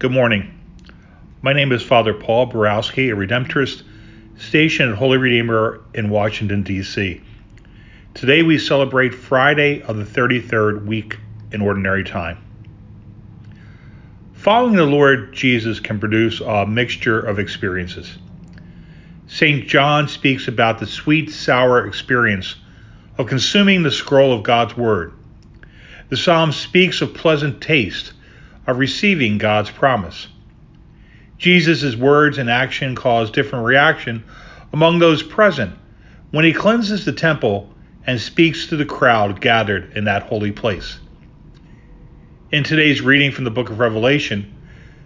Good morning. My name is Father Paul Borowski, a Redemptorist stationed at Holy Redeemer in Washington, D.C. Today we celebrate Friday of the 33rd week in Ordinary Time. Following the Lord Jesus can produce a mixture of experiences. St. John speaks about the sweet, sour experience of consuming the scroll of God's Word. The psalm speaks of pleasant taste of receiving God's promise. Jesus' words and action cause different reaction among those present when he cleanses the temple and speaks to the crowd gathered in that holy place. In today's reading from the book of Revelation,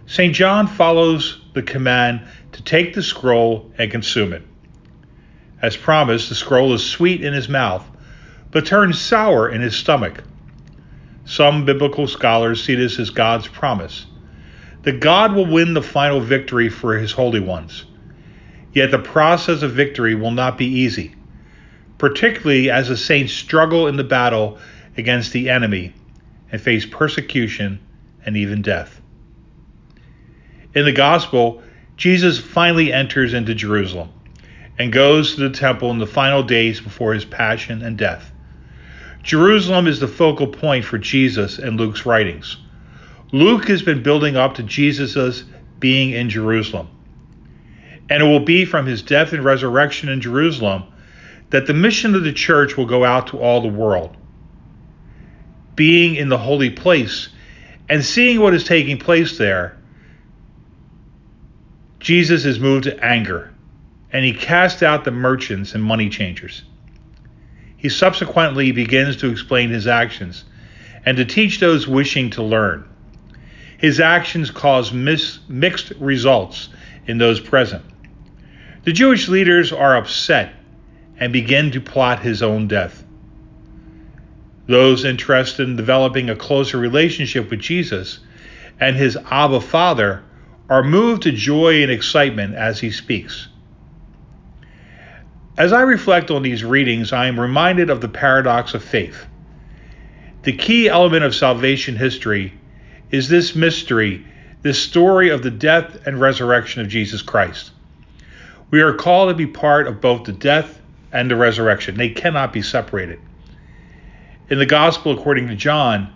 St. John follows the command to take the scroll and consume it. As promised, the scroll is sweet in his mouth, but turns sour in his stomach. Some biblical scholars see this as God's promise that God will win the final victory for his holy ones. Yet the process of victory will not be easy, particularly as the saints struggle in the battle against the enemy and face persecution and even death. In the gospel, Jesus finally enters into Jerusalem and goes to the temple in the final days before his passion and death. Jerusalem is the focal point for Jesus in Luke's writings. Luke has been building up to Jesus' being in Jerusalem. And it will be from his death and resurrection in Jerusalem that the mission of the church will go out to all the world. Being in the holy place and seeing what is taking place there, Jesus is moved to anger and he casts out the merchants and money changers. He subsequently begins to explain his actions and to teach those wishing to learn. His actions cause mis- mixed results in those present. The Jewish leaders are upset and begin to plot his own death. Those interested in developing a closer relationship with Jesus and his Abba Father are moved to joy and excitement as he speaks. As I reflect on these readings, I am reminded of the paradox of faith. The key element of salvation history is this mystery, this story of the death and resurrection of Jesus Christ. We are called to be part of both the death and the resurrection, they cannot be separated. In the Gospel according to John,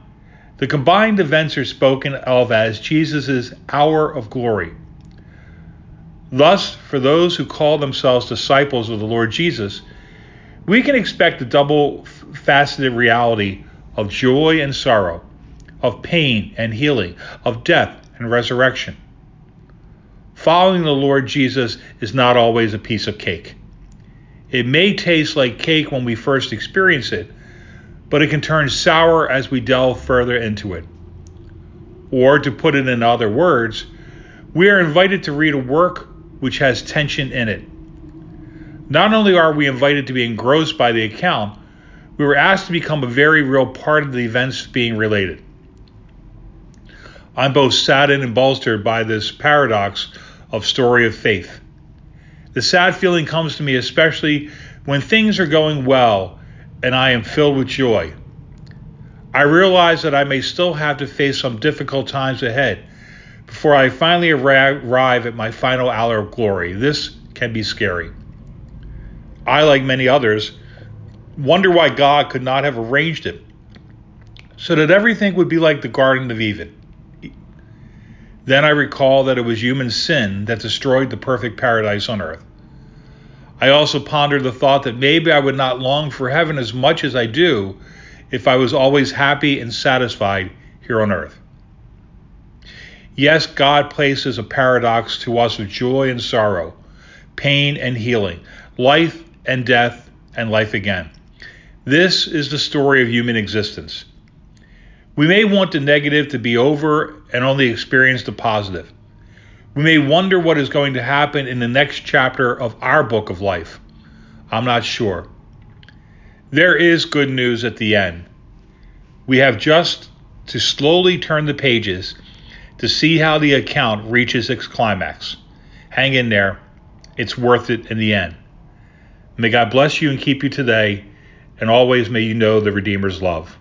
the combined events are spoken of as Jesus' hour of glory. Thus, for those who call themselves disciples of the Lord Jesus, we can expect the double faceted reality of joy and sorrow, of pain and healing, of death and resurrection. Following the Lord Jesus is not always a piece of cake. It may taste like cake when we first experience it, but it can turn sour as we delve further into it. Or, to put it in other words, we are invited to read a work which has tension in it. Not only are we invited to be engrossed by the account, we were asked to become a very real part of the events being related. I'm both saddened and bolstered by this paradox of story of faith. The sad feeling comes to me especially when things are going well and I am filled with joy. I realize that I may still have to face some difficult times ahead before I finally arrive at my final hour of glory. This can be scary. I, like many others, wonder why God could not have arranged it so that everything would be like the Garden of Eden. Then I recall that it was human sin that destroyed the perfect paradise on earth. I also pondered the thought that maybe I would not long for heaven as much as I do if I was always happy and satisfied here on earth. Yes, God places a paradox to us of joy and sorrow, pain and healing, life and death, and life again. This is the story of human existence. We may want the negative to be over and only experience the positive. We may wonder what is going to happen in the next chapter of our book of life. I'm not sure. There is good news at the end. We have just to slowly turn the pages to see how the account reaches its climax. Hang in there. It's worth it in the end. May God bless you and keep you today, and always may you know the Redeemer's love.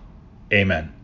Amen.